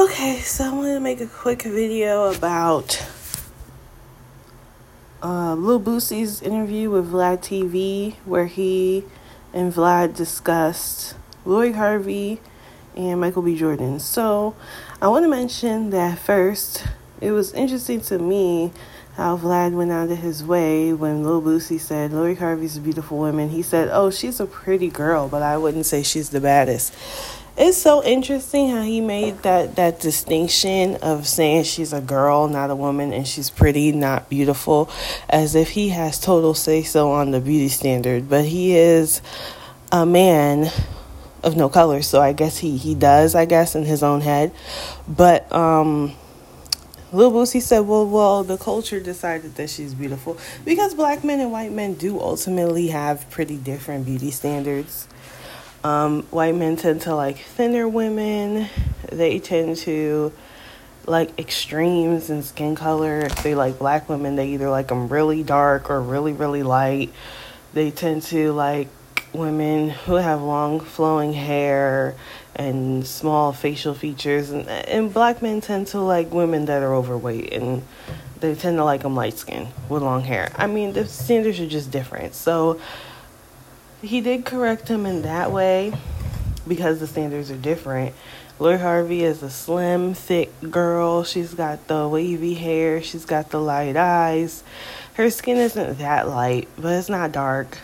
Okay, so I wanted to make a quick video about uh, Lil Boosie's interview with Vlad TV, where he and Vlad discussed Lori Harvey and Michael B. Jordan. So I want to mention that first, it was interesting to me how Vlad went out of his way when Lil Boosie said Lori Harvey's a beautiful woman. He said, "Oh, she's a pretty girl, but I wouldn't say she's the baddest." It's so interesting how he made that that distinction of saying she's a girl, not a woman, and she's pretty, not beautiful, as if he has total say so on the beauty standard. But he is a man of no color, so I guess he he does, I guess, in his own head. But um Lil Boosie said, "Well, well, the culture decided that she's beautiful because black men and white men do ultimately have pretty different beauty standards. Um, white men tend to like thinner women. They tend to like extremes in skin color. If they like black women, they either like them really dark or really really light. They tend to like women who have long flowing hair and small facial features and and black men tend to like women that are overweight and they tend to like them light skin with long hair. I mean, the standards are just different. So he did correct him in that way because the standards are different. Lori Harvey is a slim, thick girl. She's got the wavy hair. She's got the light eyes. Her skin isn't that light, but it's not dark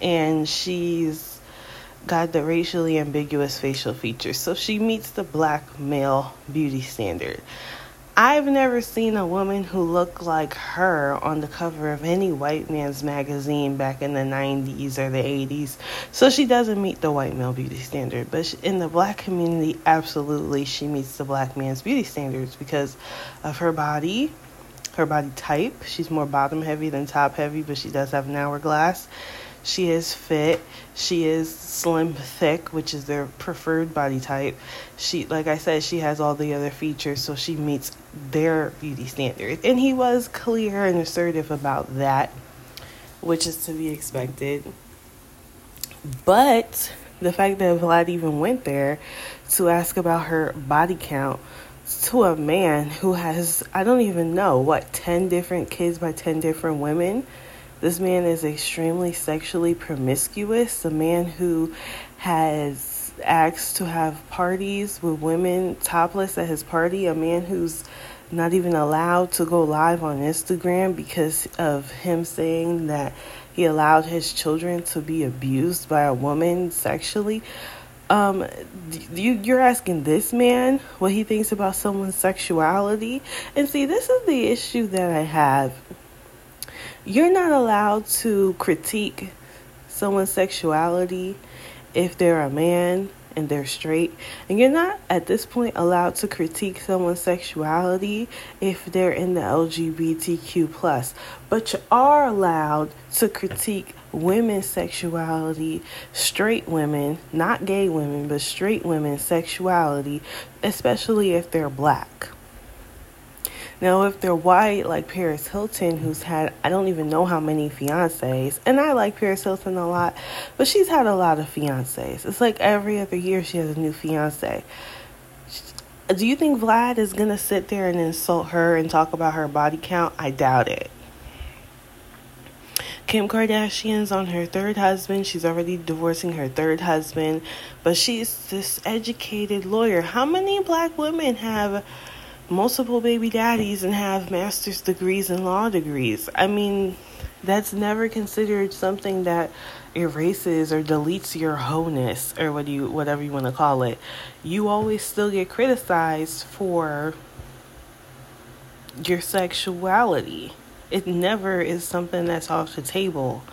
and she's got the racially ambiguous facial features. So she meets the black male beauty standard. I've never seen a woman who looked like her on the cover of any white man's magazine back in the 90s or the 80s. So she doesn't meet the white male beauty standard. But in the black community, absolutely, she meets the black man's beauty standards because of her body, her body type. She's more bottom heavy than top heavy, but she does have an hourglass. She is fit. She is slim, thick, which is their preferred body type. She, like I said, she has all the other features, so she meets their beauty standards. And he was clear and assertive about that, which is to be expected. But the fact that Vlad even went there to ask about her body count to a man who has, I don't even know, what, 10 different kids by 10 different women this man is extremely sexually promiscuous, a man who has asked to have parties with women topless at his party, a man who's not even allowed to go live on Instagram because of him saying that he allowed his children to be abused by a woman sexually. Um, you you're asking this man what he thinks about someone's sexuality, and see, this is the issue that I have you're not allowed to critique someone's sexuality if they're a man and they're straight. And you're not at this point allowed to critique someone's sexuality if they're in the LGBTQ plus. But you are allowed to critique women's sexuality, straight women, not gay women, but straight women's sexuality, especially if they're black. Now, if they're white, like Paris Hilton, who's had, I don't even know how many fiancés, and I like Paris Hilton a lot, but she's had a lot of fiancés. It's like every other year she has a new fiancé. Do you think Vlad is going to sit there and insult her and talk about her body count? I doubt it. Kim Kardashian's on her third husband. She's already divorcing her third husband, but she's this educated lawyer. How many black women have multiple baby daddies and have master's degrees and law degrees. I mean, that's never considered something that erases or deletes your wholeness or what you whatever you want to call it. You always still get criticized for your sexuality. It never is something that's off the table.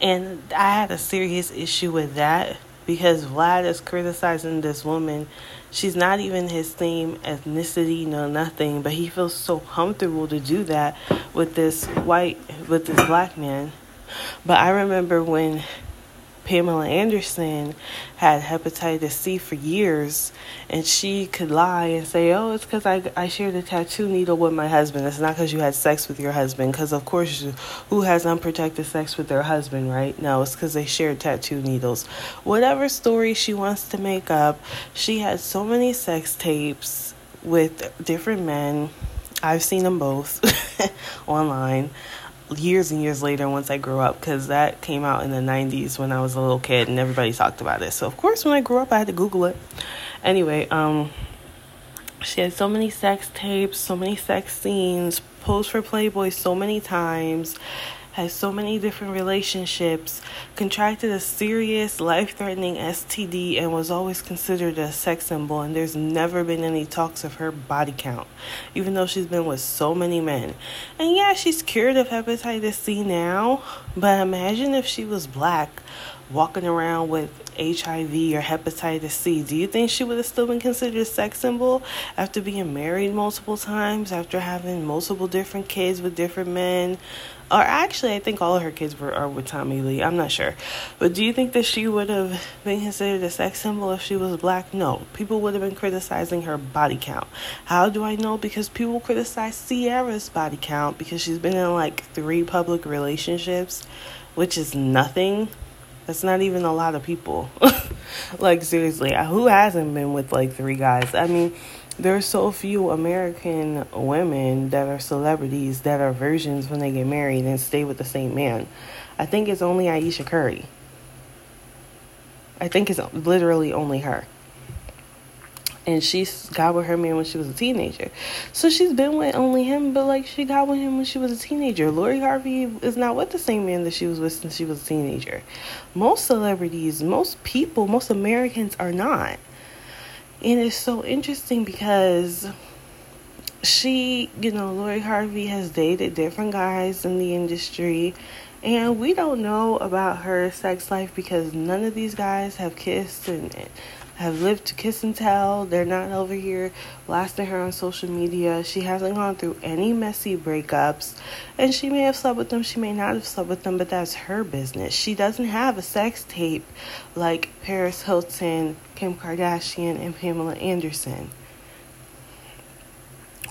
And I had a serious issue with that because Vlad is criticizing this woman. She's not even his same ethnicity, no nothing, but he feels so comfortable to do that with this white, with this black man. But I remember when Pamela Anderson had hepatitis C for years, and she could lie and say, "Oh, it's because I I shared a tattoo needle with my husband. It's not because you had sex with your husband. Because of course, who has unprotected sex with their husband, right? No, it's because they shared tattoo needles. Whatever story she wants to make up, she had so many sex tapes with different men. I've seen them both online years and years later once I grew up because that came out in the 90s when I was a little kid and everybody talked about it. So, of course, when I grew up, I had to Google it. Anyway, um, she had so many sex tapes, so many sex scenes, posed for Playboy so many times, has so many different relationships, contracted a serious life threatening STD, and was always considered a sex symbol. And there's never been any talks of her body count, even though she's been with so many men. And yeah, she's cured of hepatitis C now, but imagine if she was black walking around with HIV or hepatitis C, do you think she would have still been considered a sex symbol after being married multiple times, after having multiple different kids with different men? Or actually, I think all of her kids were are with Tommy Lee. I'm not sure, but do you think that she would have been considered a sex symbol if she was black? No, people would have been criticizing her body count. How do I know? Because people criticize Ciara's body count because she's been in like three public relationships, which is nothing that's not even a lot of people. like, seriously, who hasn't been with like three guys? I mean, there are so few American women that are celebrities that are virgins when they get married and stay with the same man. I think it's only Ayesha Curry. I think it's literally only her and she got with her man when she was a teenager. So she's been with only him, but like she got with him when she was a teenager. Lori Harvey is not with the same man that she was with since she was a teenager. Most celebrities, most people, most Americans are not. And it's so interesting because she, you know, Lori Harvey has dated different guys in the industry. And we don't know about her sex life because none of these guys have kissed and have lived to kiss and tell. They're not over here blasting her on social media. She hasn't gone through any messy breakups. And she may have slept with them, she may not have slept with them, but that's her business. She doesn't have a sex tape like Paris Hilton, Kim Kardashian, and Pamela Anderson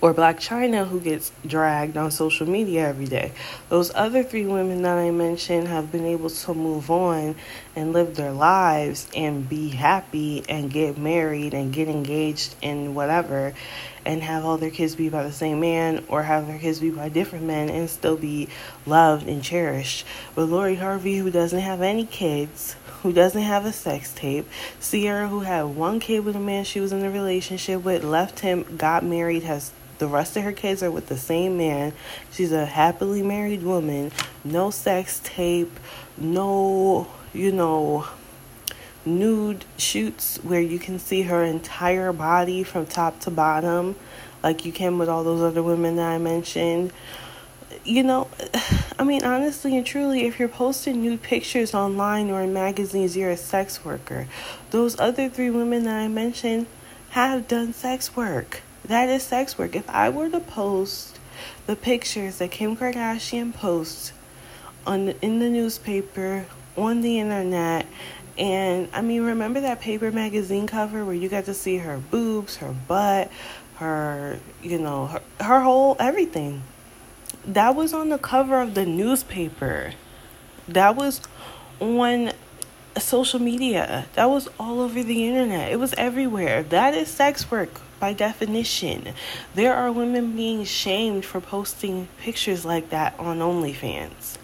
or Blac Chyna, who gets dragged on social media every day. Those other three women that I mentioned have been able to move on and live their lives and be happy and get married and get engaged and whatever and have all their kids be by the same man or have their kids be by different men and still be loved and cherished. But Lori Harvey, who doesn't have any kids, who doesn't have a sex tape, Ciara, who had one kid with a man she was in a relationship with, left him, got married, has the rest of her kids are with the same man. She's a happily married woman. No sex tape, no, you know, nude shoots where you can see her entire body from top to bottom, like you can with all those other women that I mentioned. You know, I mean, honestly and truly, if you're posting nude pictures online or in magazines, you're a sex worker. Those other three women that I mentioned have done sex work. That is sex work. If I were to post the pictures that Kim Kardashian posts on the, in the newspaper, on the internet, and I mean, remember that paper magazine cover where you got to see her boobs, her butt, her, you know, her, her whole everything. That was on the cover of the newspaper. That was on social media. That was all over the internet. It was everywhere. That is sex work by definition. There are women being shamed for posting pictures like that on OnlyFans,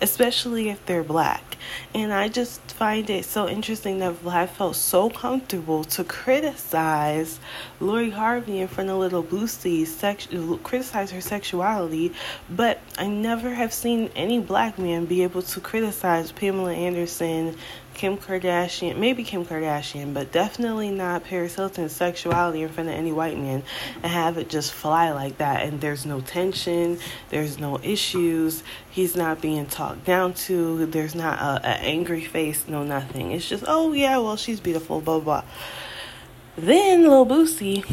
especially if they're black. And I just find it so interesting that Vlad felt so comfortable to criticize Lori Harvey in front of Little Boosie, sex- criticize her sexuality, but I never have seen any black man be able to criticize Pamela Anderson, Kim Kardashian, maybe Kim Kardashian, but definitely not Paris Hilton's sexuality in front of any white man and have it just fly like that. And there's no tension, there's no issues, he's not being talked down to, there's not an angry face, no nothing. It's just, oh yeah, well, she's beautiful, blah, blah. Then Lil Boosie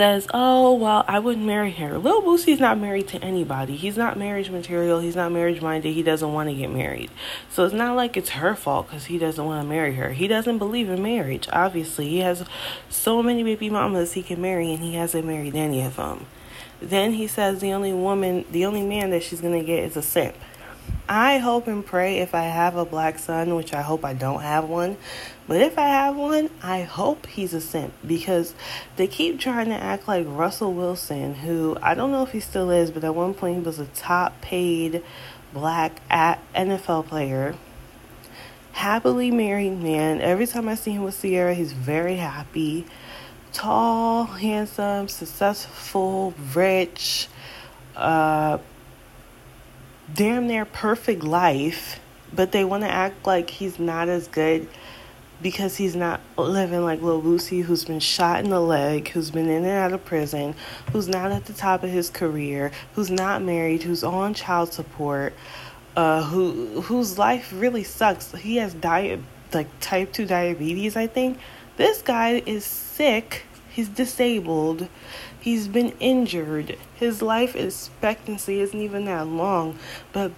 says, "Oh well, I wouldn't marry her." Lil Boosie's not married to anybody. He's not marriage material. He's not marriage minded. He doesn't want to get married. So it's not like it's her fault because he doesn't want to marry her. He doesn't believe in marriage. Obviously, he has so many baby mamas he can marry, and he hasn't married any of them. Then he says the only woman, the only man that she's gonna get is a simp. I hope and pray if I have a black son, which I hope I don't have one, but if I have one, I hope he's a simp because they keep trying to act like Russell Wilson, who I don't know if he still is, but at one point he was a top paid black NFL player. Happily married man. Every time I see him with Ciara, he's very happy. Tall, handsome, successful, rich, uh, damn near perfect life, but they want to act like he's not as good because he's not living like Lil Boosie, who's been shot in the leg, who's been in and out of prison, who's not at the top of his career, who's not married, who's on child support, uh, who whose life really sucks. He has diet like type two diabetes, I think. This guy is sick. He's disabled. He's been injured. His life expectancy isn't even that long, but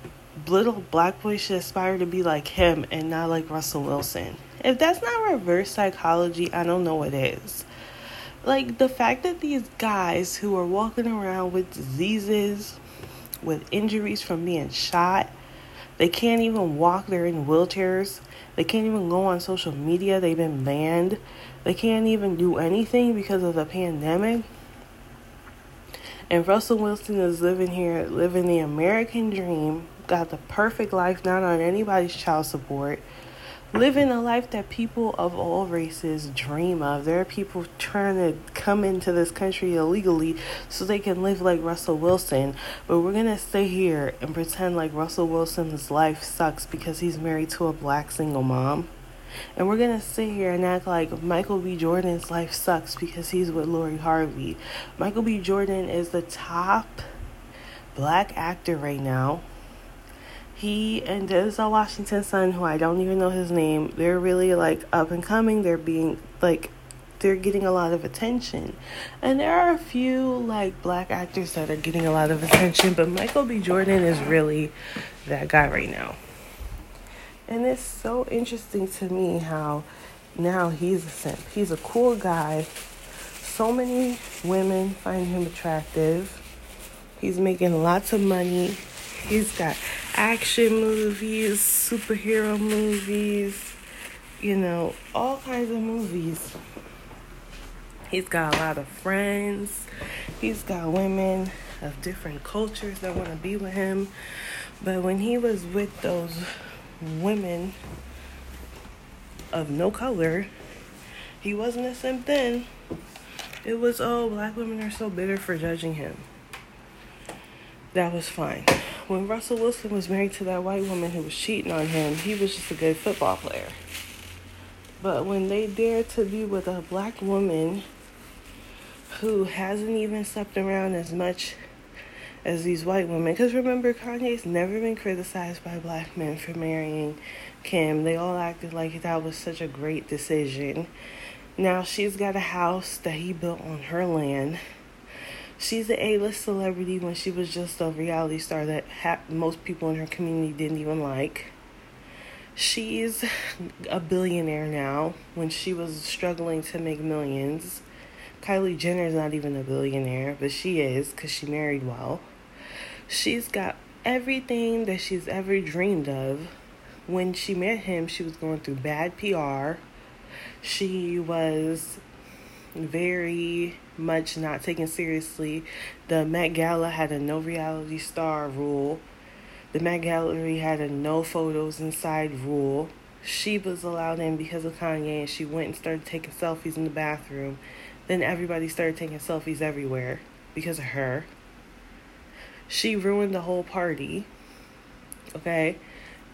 little black boys should aspire to be like him and not like Russell Wilson. If that's not reverse psychology, I don't know what is. Like the fact that these guys who are walking around with diseases, with injuries from being shot, they can't even walk, they're in wheelchairs, they can't even go on social media, they've been banned, they can't even do anything because of the pandemic. And Russell Wilson is living here, living the American dream, got the perfect life, not on anybody's child support, living a life that people of all races dream of. There are people trying to come into this country illegally so they can live like Russell Wilson. But we're going to stay here and pretend like Russell Wilson's life sucks because he's married to a black single mom. And we're gonna sit here and act like Michael B. Jordan's life sucks because he's with Lori Harvey. Michael B. Jordan is the top black actor right now. He and Denzel Washington's son, who I don't even know his name, they're really like up and coming. They're being like they're getting a lot of attention. And there are a few like black actors that are getting a lot of attention, but Michael B. Jordan is really that guy right now. And it's so interesting to me how now he's a simp. He's a cool guy. So many women find him attractive. He's making lots of money. He's got action movies, superhero movies, you know, all kinds of movies. He's got a lot of friends. He's got women of different cultures that want to be with him. But when he was with those women of no color, he wasn't a simp then. It was, oh, black women are so bitter for judging him. That was fine. When Russell Wilson was married to that white woman who was cheating on him, he was just a good football player. But when they dared to be with a black woman who hasn't even slept around as much as these white women. Because remember, Kanye's never been criticized by black men for marrying Kim. They all acted like that was such a great decision. Now she's got a house that he built on her land. She's an A-list celebrity when she was just a reality star that ha- most people in her community didn't even like. She's a billionaire now when she was struggling to make millions. Kylie Jenner is not even a billionaire, but she is because she married well. She's got everything that she's ever dreamed of. When she met him, she was going through bad PR. She was very much not taken seriously. The Met Gala had a no reality star rule. The Met Gallery had a no photos inside rule. She was allowed in because of Kanye and she went and started taking selfies in the bathroom. Then everybody started taking selfies everywhere because of her. She ruined the whole party. Okay?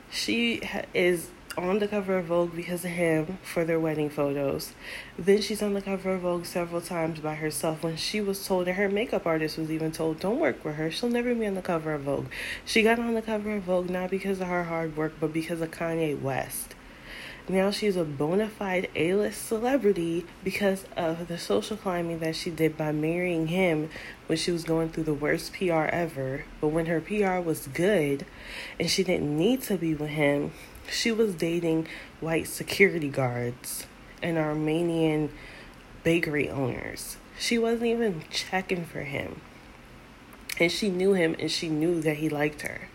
She is on the cover of Vogue because of him for their wedding photos. Then she's on the cover of Vogue several times by herself when she was told, and her makeup artist was even told, don't work with her. She'll never be on the cover of Vogue. She got on the cover of Vogue not because of her hard work, but because of Kanye West. Now she's a bona fide A list celebrity because of the social climbing that she did by marrying him when she was going through the worst PR ever. But when her PR was good and she didn't need to be with him, she was dating white security guards and Armenian bakery owners. She wasn't even checking for him. And she knew him and she knew that he liked her.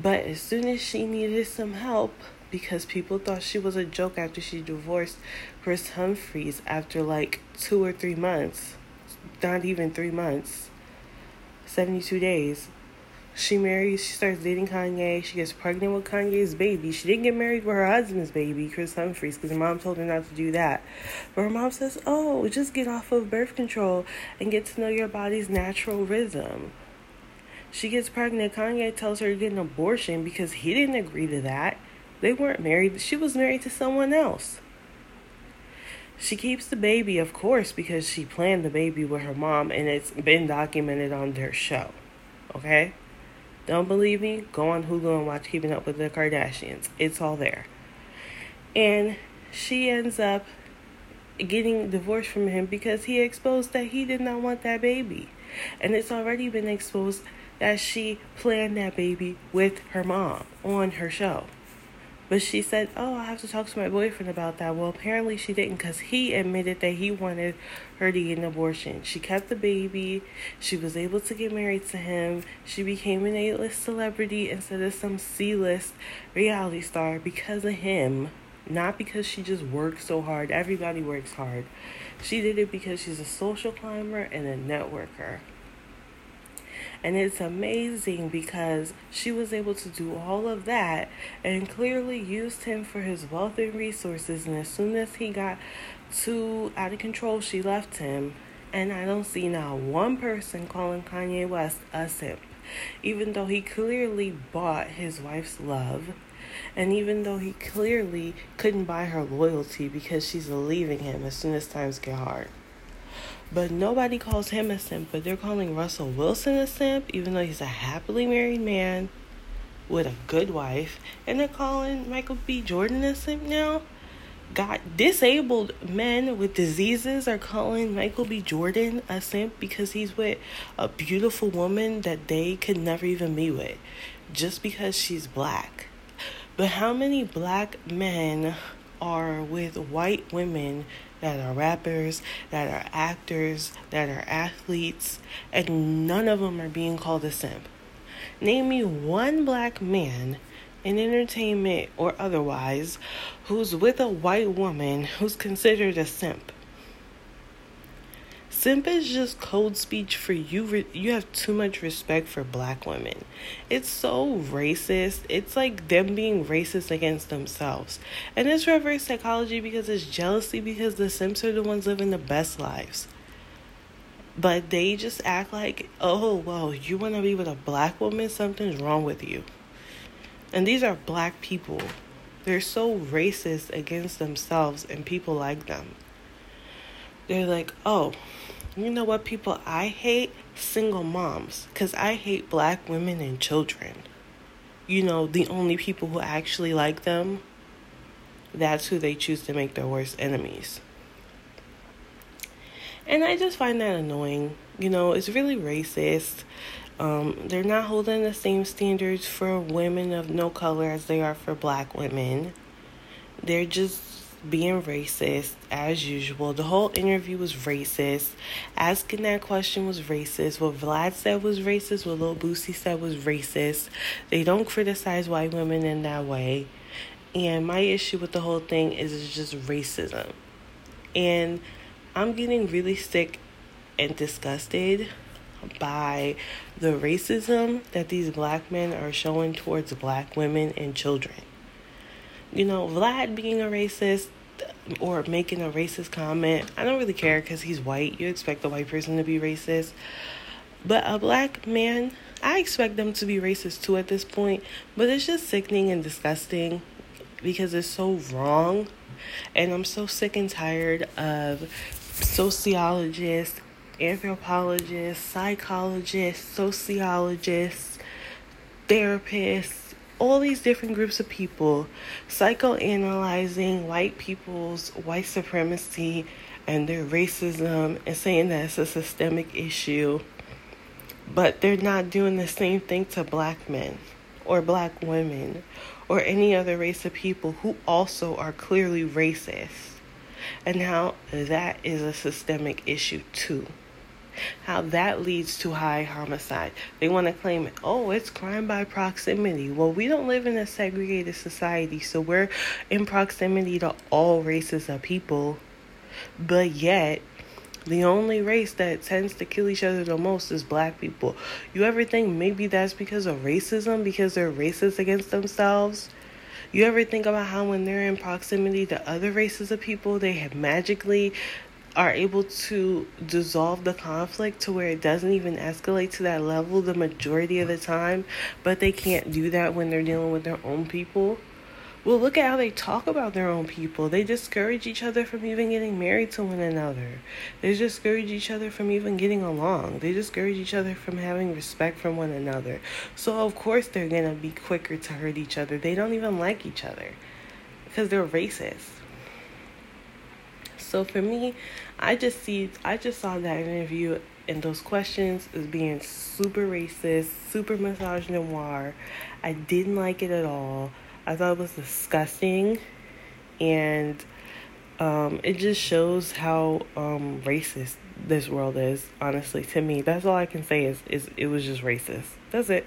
But as soon as she needed some help, because people thought she was a joke after she divorced Kris Humphries after like two or three months, not even three months, 72 days. She marries, she starts dating Kanye. She gets pregnant with Kanye's baby. She didn't get married with her husband's baby, Kris Humphries, because her mom told her not to do that. But her mom says, Oh, just get off of birth control and get to know your body's natural rhythm. She gets pregnant. Kanye tells her to get an abortion because he didn't agree to that. They weren't married, she was married to someone else. She keeps the baby, of course, because she planned the baby with her mom and it's been documented on their show. Okay? Don't believe me? Go on Hulu and watch Keeping Up with the Kardashians. It's all there. And she ends up getting divorced from him because he exposed that he did not want that baby. And it's already been exposed that she planned that baby with her mom on her show. But she said, Oh, I have to talk to my boyfriend about that. Well, apparently she didn't because he admitted that he wanted her to get an abortion. She kept the baby. She was able to get married to him. She became an A list celebrity instead of some C list reality star because of him. Not because she just worked so hard. Everybody works hard. She did it because she's a social climber and a networker. And it's amazing because she was able to do all of that and clearly used him for his wealth and resources. And as soon as he got too out of control, she left him. And I don't see now one person calling Kanye West a simp, even though he clearly bought his wife's love. And even though he clearly couldn't buy her loyalty because she's leaving him as soon as times get hard. But nobody calls him a simp, but they're calling Russell Wilson a simp, even though he's a happily married man with a good wife. And they're calling Michael B. Jordan a simp now. Got disabled men with diseases are calling Michael B. Jordan a simp because he's with a beautiful woman that they could never even be with just because she's black. But how many black men are with white women that are rappers, that are actors, that are athletes, and none of them are being called a simp. Name me one black man in entertainment or otherwise who's with a white woman who's considered a simp. Simp is just code speech for you. You have too much respect for black women. It's so racist. It's like them being racist against themselves. And it's reverse psychology because it's jealousy because the simps are the ones living the best lives. But they just act like, oh, well, you want to be with a black woman? Something's wrong with you. And these are black people. They're so racist against themselves and people like them. They're like, oh, you know what people I hate? Single moms. Because I hate black women and children. You know, the only people who actually like them, that's who they choose to make their worst enemies. And I just find that annoying. You know, it's really racist. Um, they're not holding the same standards for women of no color as they are for black women. They're just being racist as usual. The whole interview was racist. Asking that question was racist. What Vlad said was racist. What Lil Boosie said was racist. They don't criticize white women in that way. And my issue with the whole thing is it's just racism. And I'm getting really sick and disgusted by the racism that these black men are showing towards black women and children. You know, Vlad being a racist, or making a racist comment. I don't really care because he's white. You expect a white person to be racist. But a black man, I expect them to be racist too at this point. But it's just sickening and disgusting because it's so wrong. And I'm so sick and tired of sociologists, anthropologists, psychologists, sociologists, therapists, all these different groups of people psychoanalyzing white people's white supremacy and their racism and saying that it's a systemic issue. But they're not doing the same thing to black men or black women or any other race of people who also are clearly racist. And how that is a systemic issue too. How that leads to high homicide. They want to claim, oh, it's crime by proximity. Well, we don't live in a segregated society, so we're in proximity to all races of people. But yet, the only race that tends to kill each other the most is black people. You ever think maybe that's because of racism, because they're racist against themselves? You ever think about how when they're in proximity to other races of people, they have magically are able to dissolve the conflict to where it doesn't even escalate to that level the majority of the time, but they can't do that when they're dealing with their own people. Well, look at how they talk about their own people. They discourage each other from even getting married to one another. They discourage each other from even getting along. They discourage each other from having respect for one another. So, of course, they're going to be quicker to hurt each other. They don't even like each other because they're racist. So, for me, I just see, I just saw that interview and those questions as being super racist, super misogynoir. I didn't like it at all. I thought it was disgusting, and um, it just shows how um, racist this world is. Honestly, to me, that's all I can say is is it was just racist. That's it.